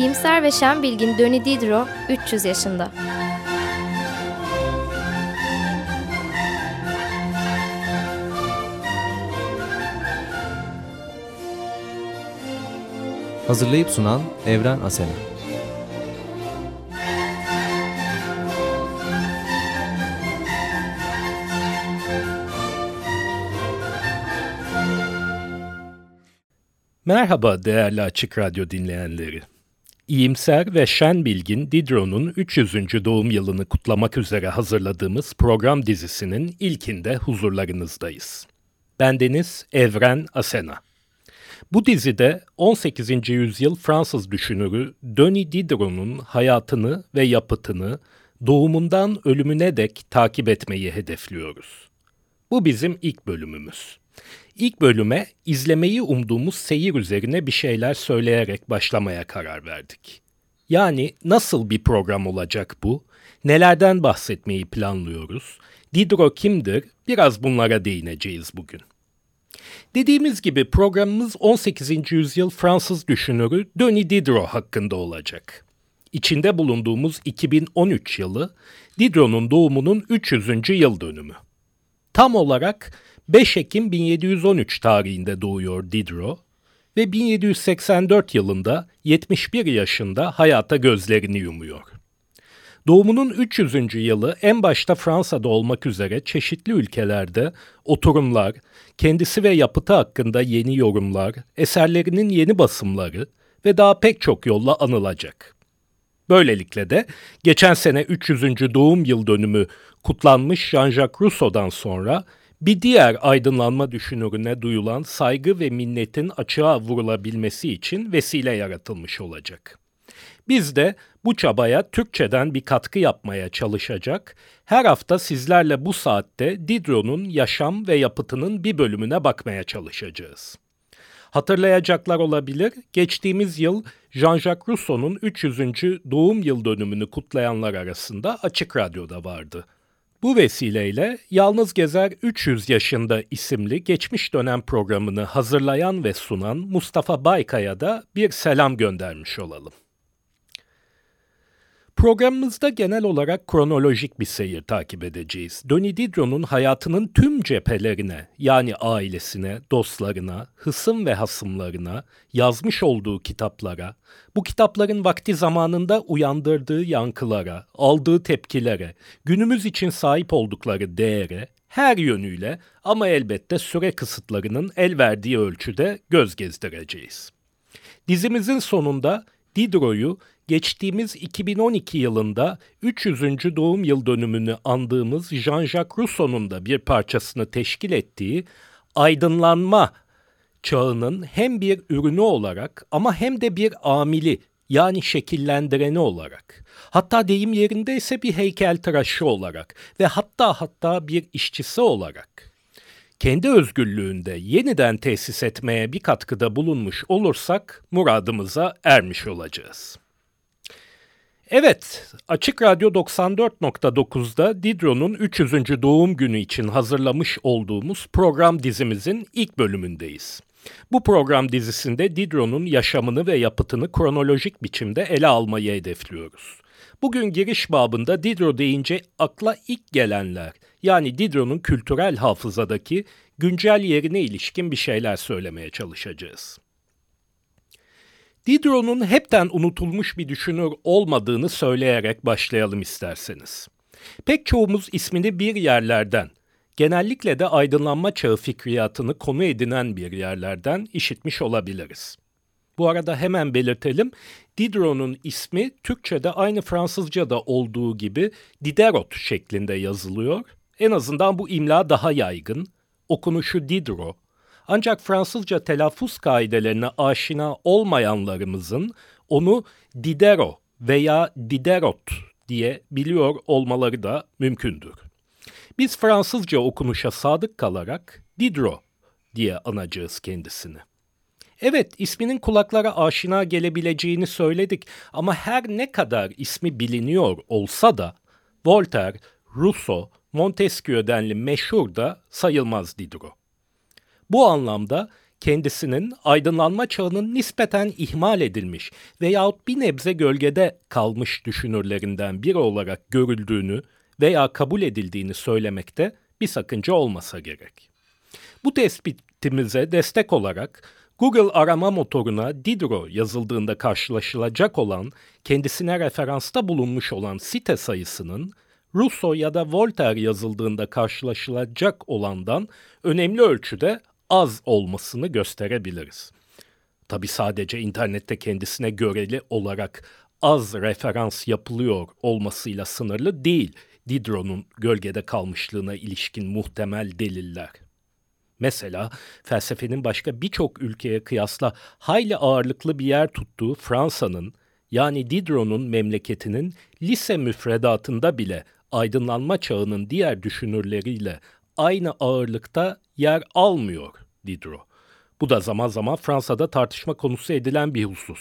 İyimser ve şen bilgin Döni Diderot 300 yaşında. Hazırlayıp sunan Evren Asena. Merhaba değerli Açık Radyo dinleyenleri. İyimser ve şen bilgin Diderot'un 300. doğum yılını kutlamak üzere hazırladığımız program dizisinin ilkinde huzurlarınızdayız. Bendeniz Evren Asena. Bu dizide 18. yüzyıl Fransız düşünürü Denis Diderot'un hayatını ve yapıtını doğumundan ölümüne dek takip etmeyi hedefliyoruz. Bu bizim ilk bölümümüz. İlk bölüme izlemeyi umduğumuz seyir üzerine bir şeyler söyleyerek başlamaya karar verdik. Yani nasıl bir program olacak bu? Nelerden bahsetmeyi planlıyoruz? Diderot kimdir? Biraz bunlara değineceğiz bugün. Dediğimiz gibi programımız 18. yüzyıl Fransız düşünürü Denis Diderot hakkında olacak. İçinde bulunduğumuz 2013 yılı Diderot'un doğumunun 300. yıl dönümü. Tam olarak 5 Ekim 1713 tarihinde doğuyor Diderot ve 1784 yılında 71 yaşında hayata gözlerini yumuyor. Doğumunun 300. yılı en başta Fransa'da olmak üzere çeşitli ülkelerde oturumlar, kendisi ve yapıtı hakkında yeni yorumlar, eserlerinin yeni basımları ve daha pek çok yolla anılacak. Böylelikle de geçen sene 300. doğum yıl dönümü kutlanmış Jean-Jacques Rousseau'dan sonra bir diğer aydınlanma düşünürüne duyulan saygı ve minnetin açığa vurulabilmesi için vesile yaratılmış olacak. Biz de bu çabaya Türkçeden bir katkı yapmaya çalışacak, her hafta sizlerle bu saatte Diderot'un yaşam ve yapıtının bir bölümüne bakmaya çalışacağız. Hatırlayacaklar olabilir, geçtiğimiz yıl Jean-Jacques Rousseau'nun 300. doğum yıl dönümünü kutlayanlar arasında Açık Radyo'da vardı. Bu vesileyle Yalnız Gezer 300 yaşında isimli geçmiş dönem programını hazırlayan ve sunan Mustafa Baykaya da bir selam göndermiş olalım. Programımızda genel olarak kronolojik bir seyir takip edeceğiz. Denis Diderot'un hayatının tüm cephelerine yani ailesine, dostlarına, hısım ve hasımlarına, yazmış olduğu kitaplara, bu kitapların vakti zamanında uyandırdığı yankılara, aldığı tepkilere, günümüz için sahip oldukları değere, her yönüyle ama elbette süre kısıtlarının el verdiği ölçüde göz gezdireceğiz. Dizimizin sonunda Diderot'u geçtiğimiz 2012 yılında 300. doğum yıl dönümünü andığımız Jean-Jacques Rousseau'nun da bir parçasını teşkil ettiği aydınlanma çağının hem bir ürünü olarak ama hem de bir amili yani şekillendireni olarak hatta deyim yerindeyse bir heykeltıraşı olarak ve hatta hatta bir işçisi olarak kendi özgürlüğünde yeniden tesis etmeye bir katkıda bulunmuş olursak muradımıza ermiş olacağız. Evet, Açık Radyo 94.9'da Didro'nun 300. doğum günü için hazırlamış olduğumuz program dizimizin ilk bölümündeyiz. Bu program dizisinde Didro'nun yaşamını ve yapıtını kronolojik biçimde ele almayı hedefliyoruz. Bugün giriş babında Diderot deyince akla ilk gelenler, yani Diderot'un kültürel hafızadaki güncel yerine ilişkin bir şeyler söylemeye çalışacağız. Diderot'un hepten unutulmuş bir düşünür olmadığını söyleyerek başlayalım isterseniz. Pek çoğumuz ismini bir yerlerden, genellikle de aydınlanma çağı fikriyatını konu edinen bir yerlerden işitmiş olabiliriz. Bu arada hemen belirtelim, Diderot'un ismi Türkçe'de aynı Fransızca'da olduğu gibi Diderot şeklinde yazılıyor. En azından bu imla daha yaygın. Okunuşu Diderot ancak Fransızca telaffuz kaidelerine aşina olmayanlarımızın onu Didero veya Diderot diye biliyor olmaları da mümkündür. Biz Fransızca okunuşa sadık kalarak Diderot diye anacağız kendisini. Evet, isminin kulaklara aşina gelebileceğini söyledik ama her ne kadar ismi biliniyor olsa da Voltaire, Rousseau, Montesquieu denli meşhur da sayılmaz Diderot. Bu anlamda kendisinin aydınlanma çağının nispeten ihmal edilmiş veyahut bir nebze gölgede kalmış düşünürlerinden biri olarak görüldüğünü veya kabul edildiğini söylemekte bir sakınca olmasa gerek. Bu tespitimize destek olarak Google arama motoruna Diderot yazıldığında karşılaşılacak olan kendisine referansta bulunmuş olan site sayısının Rousseau ya da Voltaire yazıldığında karşılaşılacak olandan önemli ölçüde az olmasını gösterebiliriz. Tabi sadece internette kendisine göreli olarak az referans yapılıyor olmasıyla sınırlı değil Diderot'un gölgede kalmışlığına ilişkin muhtemel deliller. Mesela felsefenin başka birçok ülkeye kıyasla hayli ağırlıklı bir yer tuttuğu Fransa'nın yani Diderot'un memleketinin lise müfredatında bile aydınlanma çağının diğer düşünürleriyle aynı ağırlıkta yer almıyor Diderot. Bu da zaman zaman Fransa'da tartışma konusu edilen bir husus.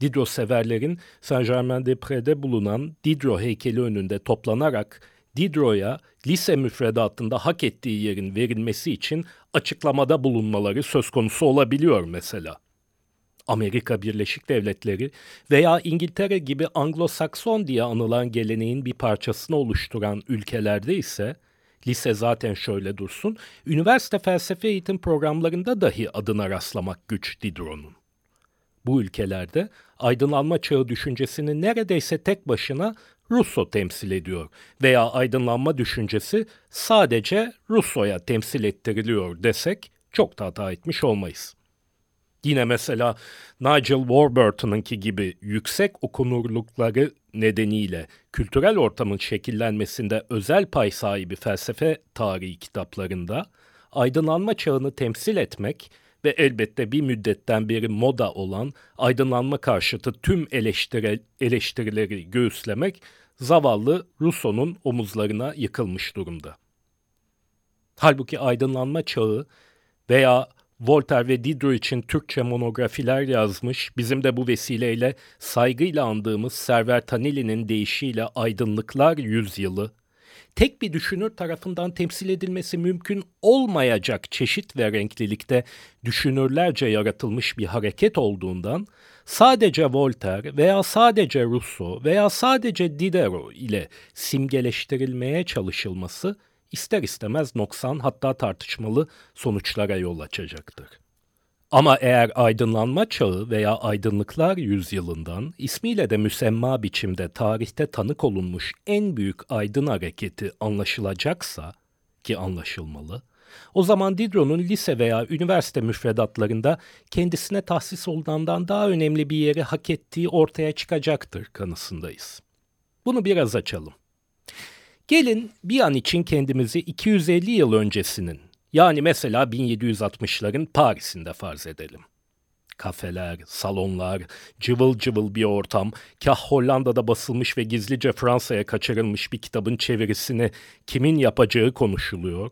Diderot severlerin Saint-Germain-des-Prés'de bulunan Diderot heykeli önünde toplanarak Diderot'a lise müfredatında hak ettiği yerin verilmesi için açıklamada bulunmaları söz konusu olabiliyor mesela. Amerika Birleşik Devletleri veya İngiltere gibi Anglo-Sakson diye anılan geleneğin bir parçasını oluşturan ülkelerde ise lise zaten şöyle dursun, üniversite felsefe eğitim programlarında dahi adına rastlamak güç Diderot'un. Bu ülkelerde aydınlanma çağı düşüncesini neredeyse tek başına Russo temsil ediyor veya aydınlanma düşüncesi sadece Russo'ya temsil ettiriliyor desek çok da hata etmiş olmayız. Yine mesela Nigel Warburton'unki gibi yüksek okunurlukları nedeniyle kültürel ortamın şekillenmesinde özel pay sahibi felsefe tarihi kitaplarında aydınlanma çağını temsil etmek ve elbette bir müddetten beri moda olan aydınlanma karşıtı tüm eleştiri, eleştirileri göğüslemek zavallı Rousseau'nun omuzlarına yıkılmış durumda. Halbuki aydınlanma çağı veya Voltaire ve Diderot için Türkçe monografiler yazmış, bizim de bu vesileyle saygıyla andığımız Server Taneli'nin deyişiyle Aydınlıklar Yüzyılı, tek bir düşünür tarafından temsil edilmesi mümkün olmayacak çeşit ve renklilikte düşünürlerce yaratılmış bir hareket olduğundan, sadece Voltaire veya sadece Rousseau veya sadece Diderot ile simgeleştirilmeye çalışılması ister istemez noksan hatta tartışmalı sonuçlara yol açacaktır. Ama eğer aydınlanma çağı veya aydınlıklar yüzyılından ismiyle de müsemma biçimde tarihte tanık olunmuş en büyük aydın hareketi anlaşılacaksa ki anlaşılmalı, o zaman Diderot'un lise veya üniversite müfredatlarında kendisine tahsis olunandan daha önemli bir yeri hak ettiği ortaya çıkacaktır kanısındayız. Bunu biraz açalım. Gelin bir an için kendimizi 250 yıl öncesinin yani mesela 1760'ların Paris'inde farz edelim. Kafeler, salonlar, cıvıl cıvıl bir ortam, kah Hollanda'da basılmış ve gizlice Fransa'ya kaçırılmış bir kitabın çevirisini kimin yapacağı konuşuluyor.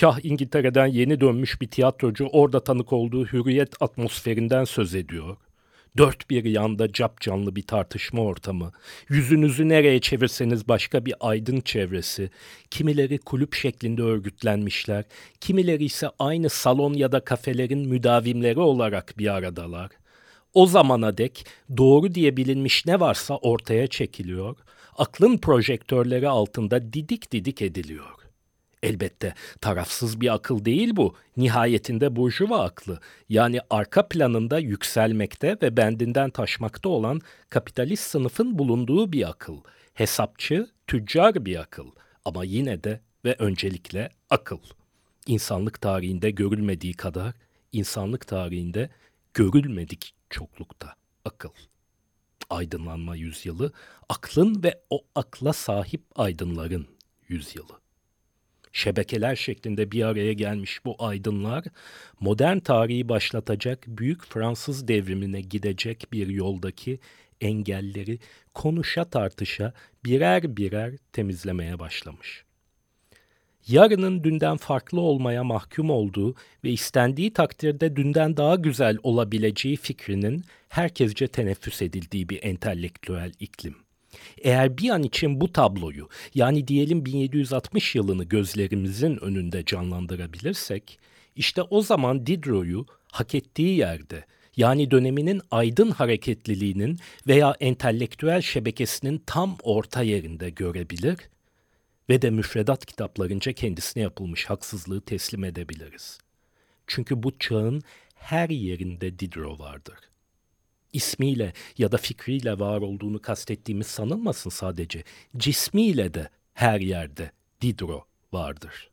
Kah İngiltere'den yeni dönmüş bir tiyatrocu orada tanık olduğu hürriyet atmosferinden söz ediyor. Dört bir yanda cap canlı bir tartışma ortamı. Yüzünüzü nereye çevirseniz başka bir aydın çevresi. Kimileri kulüp şeklinde örgütlenmişler. Kimileri ise aynı salon ya da kafelerin müdavimleri olarak bir aradalar. O zamana dek doğru diye bilinmiş ne varsa ortaya çekiliyor. Aklın projektörleri altında didik didik ediliyor. Elbette tarafsız bir akıl değil bu. Nihayetinde burjuva aklı. Yani arka planında yükselmekte ve bendinden taşmakta olan kapitalist sınıfın bulunduğu bir akıl. Hesapçı, tüccar bir akıl. Ama yine de ve öncelikle akıl. İnsanlık tarihinde görülmediği kadar insanlık tarihinde görülmedik çoklukta akıl. Aydınlanma yüzyılı, aklın ve o akla sahip aydınların yüzyılı şebekeler şeklinde bir araya gelmiş bu aydınlar, modern tarihi başlatacak büyük Fransız devrimine gidecek bir yoldaki engelleri konuşa tartışa birer birer temizlemeye başlamış. Yarının dünden farklı olmaya mahkum olduğu ve istendiği takdirde dünden daha güzel olabileceği fikrinin herkesce teneffüs edildiği bir entelektüel iklim. Eğer bir an için bu tabloyu yani diyelim 1760 yılını gözlerimizin önünde canlandırabilirsek işte o zaman Diderot'u hak ettiği yerde, yani döneminin aydın hareketliliğinin veya entelektüel şebekesinin tam orta yerinde görebilir ve de müfredat kitaplarınca kendisine yapılmış haksızlığı teslim edebiliriz. Çünkü bu çağın her yerinde Diderot vardır. İsmiyle ya da fikriyle var olduğunu kastettiğimiz sanılmasın sadece. Cismiyle de her yerde Diderot vardır.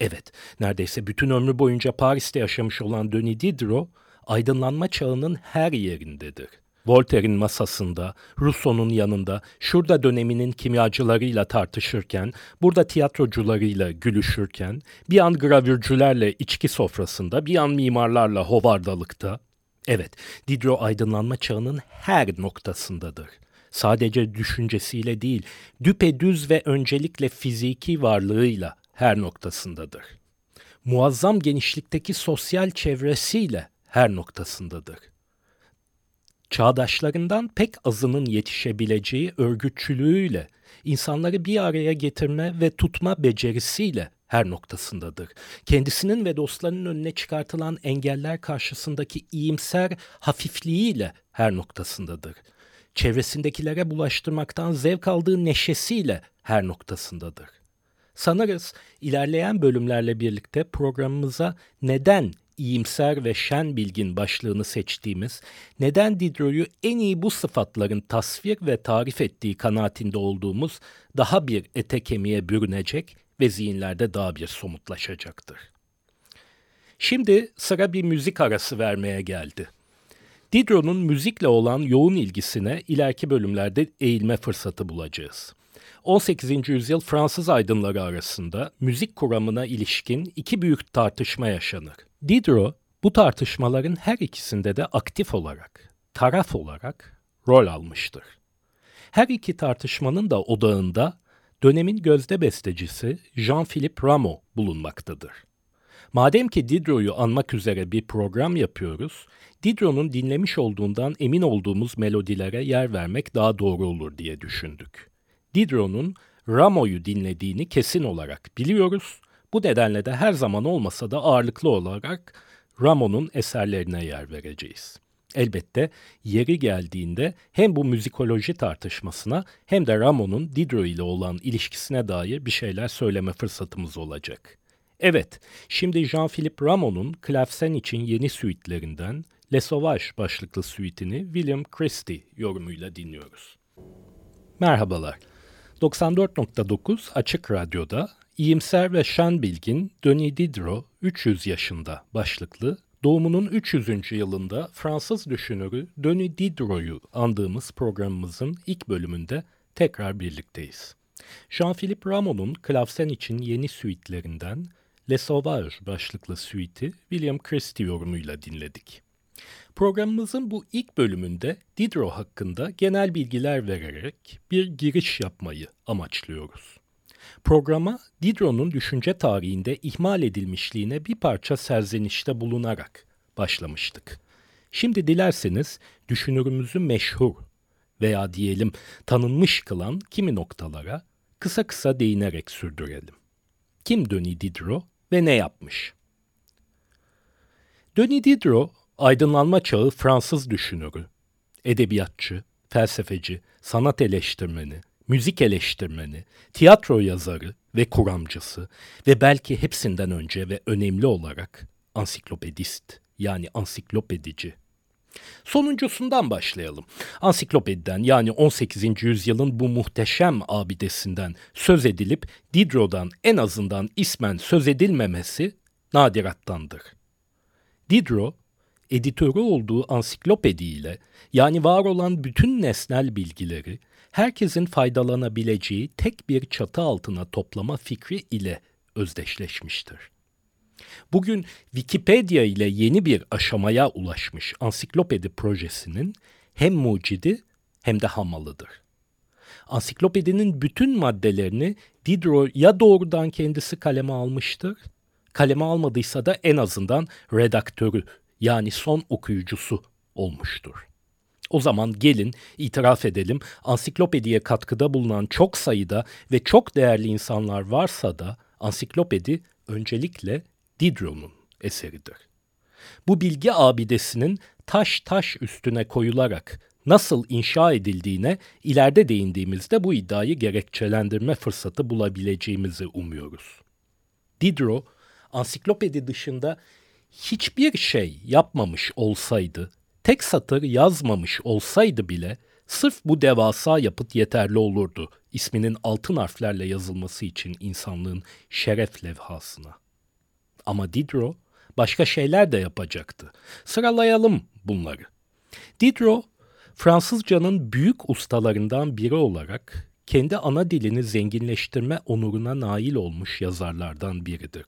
Evet, neredeyse bütün ömrü boyunca Paris'te yaşamış olan Denis Diderot, aydınlanma çağının her yerindedir. Voltaire'in masasında, Rousseau'nun yanında, şurada döneminin kimyacılarıyla tartışırken, burada tiyatrocularıyla gülüşürken, bir an gravürcülerle içki sofrasında, bir an mimarlarla hovardalıkta. Evet, Diderot aydınlanma çağının her noktasındadır. Sadece düşüncesiyle değil, düpedüz ve öncelikle fiziki varlığıyla her noktasındadır. Muazzam genişlikteki sosyal çevresiyle her noktasındadır. Çağdaşlarından pek azının yetişebileceği örgütçülüğüyle, insanları bir araya getirme ve tutma becerisiyle her noktasındadır. Kendisinin ve dostlarının önüne çıkartılan engeller karşısındaki iyimser hafifliğiyle her noktasındadır. Çevresindekilere bulaştırmaktan zevk aldığı neşesiyle her noktasındadır. Sanırız ilerleyen bölümlerle birlikte programımıza neden iyimser ve şen bilgin başlığını seçtiğimiz, neden Diderot'u en iyi bu sıfatların tasvir ve tarif ettiği kanaatinde olduğumuz daha bir ete kemiğe bürünecek ve zihinlerde daha bir somutlaşacaktır. Şimdi sıra bir müzik arası vermeye geldi. Diderot'un müzikle olan yoğun ilgisine ileriki bölümlerde eğilme fırsatı bulacağız. 18. yüzyıl Fransız aydınları arasında müzik kuramına ilişkin iki büyük tartışma yaşanır. Diderot bu tartışmaların her ikisinde de aktif olarak, taraf olarak rol almıştır. Her iki tartışmanın da odağında dönemin gözde bestecisi Jean-Philippe Rameau bulunmaktadır. Madem ki Diderot'u anmak üzere bir program yapıyoruz, Diderot'un dinlemiş olduğundan emin olduğumuz melodilere yer vermek daha doğru olur diye düşündük. Diderot'un Rameau'yu dinlediğini kesin olarak biliyoruz. Bu nedenle de her zaman olmasa da ağırlıklı olarak Rameau'nun eserlerine yer vereceğiz. Elbette yeri geldiğinde hem bu müzikoloji tartışmasına hem de Rameau'nun Diderot ile olan ilişkisine dair bir şeyler söyleme fırsatımız olacak. Evet, şimdi Jean-Philippe Rameau'nun Klavsen için yeni suitlerinden Les Sauvages başlıklı suitini William Christie yorumuyla dinliyoruz. Merhabalar. 94.9 Açık Radyo'da İyimser ve Şen Bilgin Denis Diderot 300 yaşında başlıklı doğumunun 300. yılında Fransız düşünürü Denis Diderot'u andığımız programımızın ilk bölümünde tekrar birlikteyiz. Jean-Philippe Rameau'nun klavsen için yeni suitlerinden Les Sauvages başlıklı suiti William Christie yorumuyla dinledik. Programımızın bu ilk bölümünde Diderot hakkında genel bilgiler vererek bir giriş yapmayı amaçlıyoruz. Programa Diderot'un düşünce tarihinde ihmal edilmişliğine bir parça serzenişte bulunarak başlamıştık. Şimdi dilerseniz düşünürümüzü meşhur veya diyelim tanınmış kılan kimi noktalara kısa kısa değinerek sürdürelim. Kim Denis Diderot ve ne yapmış? Denis Diderot aydınlanma çağı Fransız düşünürü, edebiyatçı, felsefeci, sanat eleştirmeni, müzik eleştirmeni, tiyatro yazarı ve kuramcısı ve belki hepsinden önce ve önemli olarak ansiklopedist yani ansiklopedici. Sonuncusundan başlayalım. Ansiklopediden yani 18. yüzyılın bu muhteşem abidesinden söz edilip Diderot'dan en azından ismen söz edilmemesi nadirattandır. Diderot editörü olduğu ansiklopediyle yani var olan bütün nesnel bilgileri herkesin faydalanabileceği tek bir çatı altına toplama fikri ile özdeşleşmiştir. Bugün Wikipedia ile yeni bir aşamaya ulaşmış ansiklopedi projesinin hem mucidi hem de hamalıdır. Ansiklopedinin bütün maddelerini Diderot ya doğrudan kendisi kaleme almıştır, kaleme almadıysa da en azından redaktörü yani son okuyucusu olmuştur. O zaman gelin itiraf edelim ansiklopediye katkıda bulunan çok sayıda ve çok değerli insanlar varsa da ansiklopedi öncelikle Diderot'un eseridir. bu bilgi abidesinin taş taş üstüne koyularak nasıl inşa edildiğine ileride değindiğimizde bu iddiayı gerekçelendirme fırsatı bulabileceğimizi umuyoruz. Diderot, ansiklopedi dışında hiçbir şey yapmamış olsaydı, tek satır yazmamış olsaydı bile sırf bu devasa yapıt yeterli olurdu isminin altın harflerle yazılması için insanlığın şeref levhasına. Ama Diderot başka şeyler de yapacaktı. Sıralayalım bunları. Diderot, Fransızcanın büyük ustalarından biri olarak kendi ana dilini zenginleştirme onuruna nail olmuş yazarlardan biridir.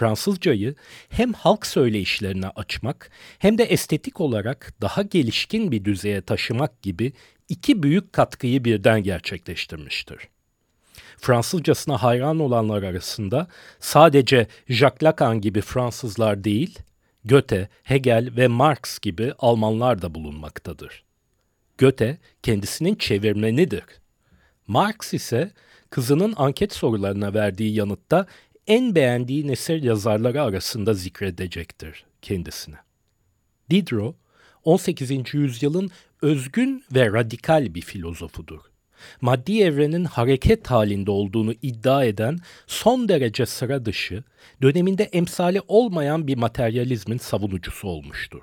Fransızcayı hem halk söyleyişlerine açmak hem de estetik olarak daha gelişkin bir düzeye taşımak gibi iki büyük katkıyı birden gerçekleştirmiştir. Fransızcasına hayran olanlar arasında sadece Jacques Lacan gibi Fransızlar değil, Goethe, Hegel ve Marx gibi Almanlar da bulunmaktadır. Goethe kendisinin çevirmenidir. Marx ise kızının anket sorularına verdiği yanıtta en beğendiği nesil yazarları arasında zikredecektir kendisine. Diderot, 18. yüzyılın özgün ve radikal bir filozofudur. Maddi evrenin hareket halinde olduğunu iddia eden son derece sıra dışı, döneminde emsali olmayan bir materyalizmin savunucusu olmuştur.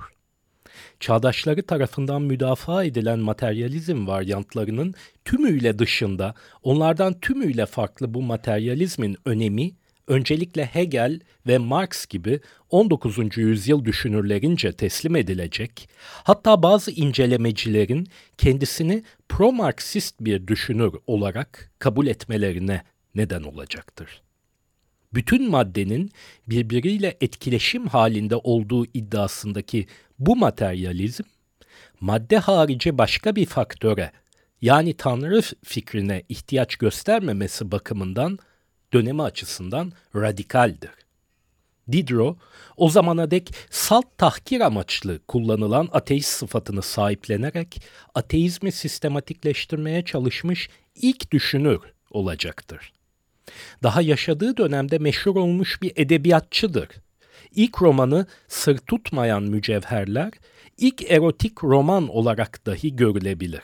Çağdaşları tarafından müdafaa edilen materyalizm varyantlarının tümüyle dışında, onlardan tümüyle farklı bu materyalizmin önemi, öncelikle Hegel ve Marx gibi 19. yüzyıl düşünürlerince teslim edilecek, hatta bazı incelemecilerin kendisini pro-Marksist bir düşünür olarak kabul etmelerine neden olacaktır. Bütün maddenin birbiriyle etkileşim halinde olduğu iddiasındaki bu materyalizm, madde harici başka bir faktöre yani Tanrı fikrine ihtiyaç göstermemesi bakımından dönemi açısından radikaldir. Diderot, o zamana dek salt tahkir amaçlı kullanılan ateist sıfatını sahiplenerek ateizmi sistematikleştirmeye çalışmış ilk düşünür olacaktır. Daha yaşadığı dönemde meşhur olmuş bir edebiyatçıdır. İlk romanı Sır Tutmayan Mücevherler, ilk erotik roman olarak dahi görülebilir.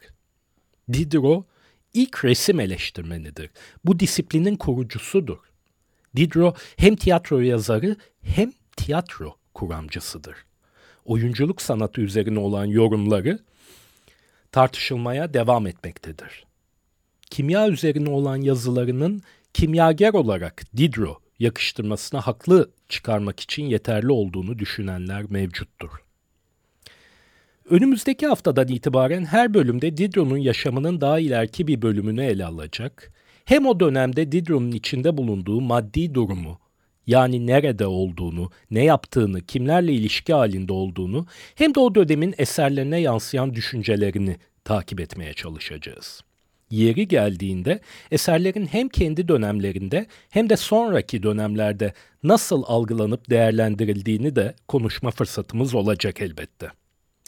Diderot, ilk resim eleştirmenidir. Bu disiplinin kurucusudur. Diderot hem tiyatro yazarı hem tiyatro kuramcısıdır. Oyunculuk sanatı üzerine olan yorumları tartışılmaya devam etmektedir. Kimya üzerine olan yazılarının kimyager olarak Diderot yakıştırmasına haklı çıkarmak için yeterli olduğunu düşünenler mevcuttur. Önümüzdeki haftadan itibaren her bölümde Diderot'un yaşamının daha ileriki bir bölümünü ele alacak. Hem o dönemde Diderot'un içinde bulunduğu maddi durumu, yani nerede olduğunu, ne yaptığını, kimlerle ilişki halinde olduğunu, hem de o dönemin eserlerine yansıyan düşüncelerini takip etmeye çalışacağız. Yeri geldiğinde eserlerin hem kendi dönemlerinde hem de sonraki dönemlerde nasıl algılanıp değerlendirildiğini de konuşma fırsatımız olacak elbette.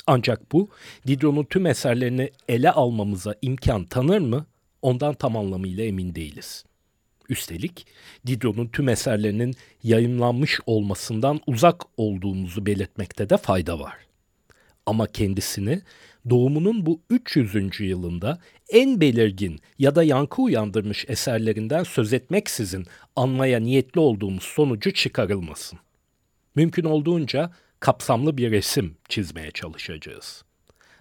Ancak bu Diderot'un tüm eserlerini ele almamıza imkan tanır mı? Ondan tam anlamıyla emin değiliz. Üstelik Diderot'un tüm eserlerinin yayınlanmış olmasından uzak olduğumuzu belirtmekte de fayda var. Ama kendisini doğumunun bu 300. yılında en belirgin ya da yankı uyandırmış eserlerinden söz etmeksizin anmaya niyetli olduğumuz sonucu çıkarılmasın. Mümkün olduğunca kapsamlı bir resim çizmeye çalışacağız.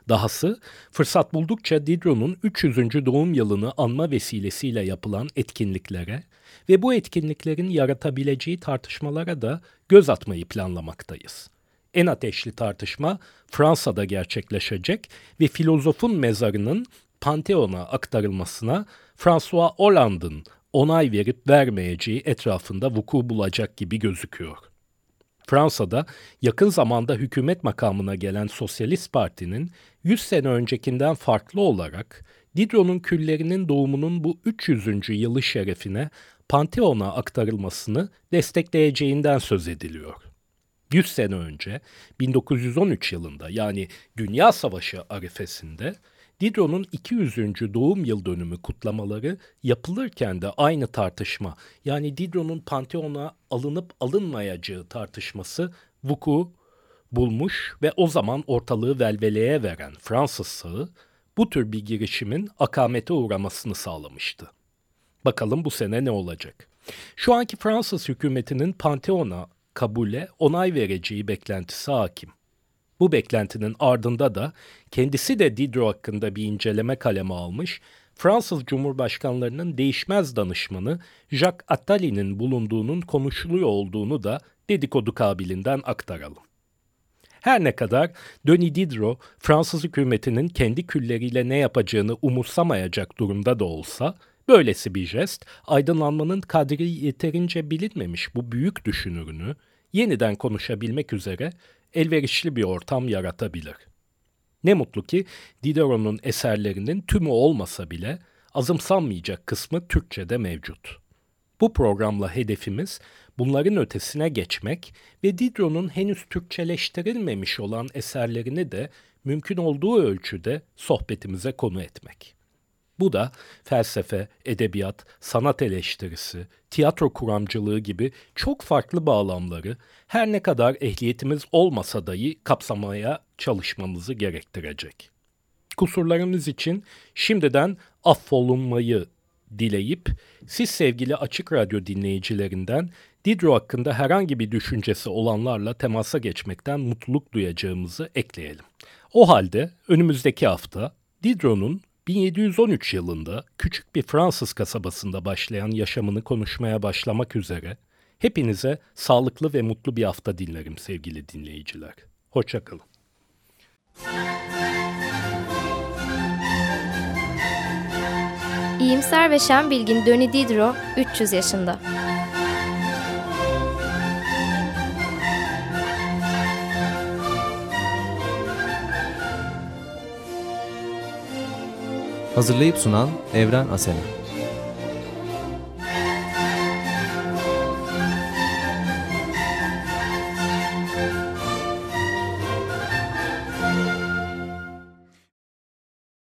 Dahası fırsat buldukça Diderot'un 300. doğum yılını anma vesilesiyle yapılan etkinliklere ve bu etkinliklerin yaratabileceği tartışmalara da göz atmayı planlamaktayız. En ateşli tartışma Fransa'da gerçekleşecek ve filozofun mezarının Pantheon'a aktarılmasına François Hollande'ın onay verip vermeyeceği etrafında vuku bulacak gibi gözüküyor. Fransa'da yakın zamanda hükümet makamına gelen Sosyalist Parti'nin 100 sene öncekinden farklı olarak Diderot'un küllerinin doğumunun bu 300. yılı şerefine Pantheon'a aktarılmasını destekleyeceğinden söz ediliyor. 100 sene önce 1913 yılında yani Dünya Savaşı arifesinde Diderot'un 200. doğum yıl dönümü kutlamaları yapılırken de aynı tartışma yani Diderot'un Pantheon'a alınıp alınmayacağı tartışması vuku bulmuş ve o zaman ortalığı velveleye veren Fransız sağı bu tür bir girişimin akamete uğramasını sağlamıştı. Bakalım bu sene ne olacak? Şu anki Fransız hükümetinin Pantheon'a kabule onay vereceği beklentisi hakim. Bu beklentinin ardında da kendisi de Diderot hakkında bir inceleme kaleme almış, Fransız Cumhurbaşkanlarının değişmez danışmanı Jacques Attali'nin bulunduğunun konuşuluyor olduğunu da dedikodu kabilinden aktaralım. Her ne kadar Denis Diderot Fransız hükümetinin kendi külleriyle ne yapacağını umursamayacak durumda da olsa, böylesi bir jest aydınlanmanın kadri yeterince bilinmemiş bu büyük düşünürünü yeniden konuşabilmek üzere elverişli bir ortam yaratabilir. Ne mutlu ki Diderot'un eserlerinin tümü olmasa bile azımsanmayacak kısmı Türkçe'de mevcut. Bu programla hedefimiz bunların ötesine geçmek ve Diderot'un henüz Türkçeleştirilmemiş olan eserlerini de mümkün olduğu ölçüde sohbetimize konu etmek. Bu da felsefe, edebiyat, sanat eleştirisi, tiyatro kuramcılığı gibi çok farklı bağlamları her ne kadar ehliyetimiz olmasa dahi kapsamaya çalışmamızı gerektirecek. Kusurlarımız için şimdiden affolunmayı dileyip siz sevgili Açık Radyo dinleyicilerinden Diderot hakkında herhangi bir düşüncesi olanlarla temasa geçmekten mutluluk duyacağımızı ekleyelim. O halde önümüzdeki hafta Diderot'un 1713 yılında küçük bir Fransız kasabasında başlayan yaşamını konuşmaya başlamak üzere hepinize sağlıklı ve mutlu bir hafta dinlerim sevgili dinleyiciler. Hoşçakalın. İyimser ve şen bilgin Döni Diderot 300 yaşında. Hazırlayıp sunan Evren Asena.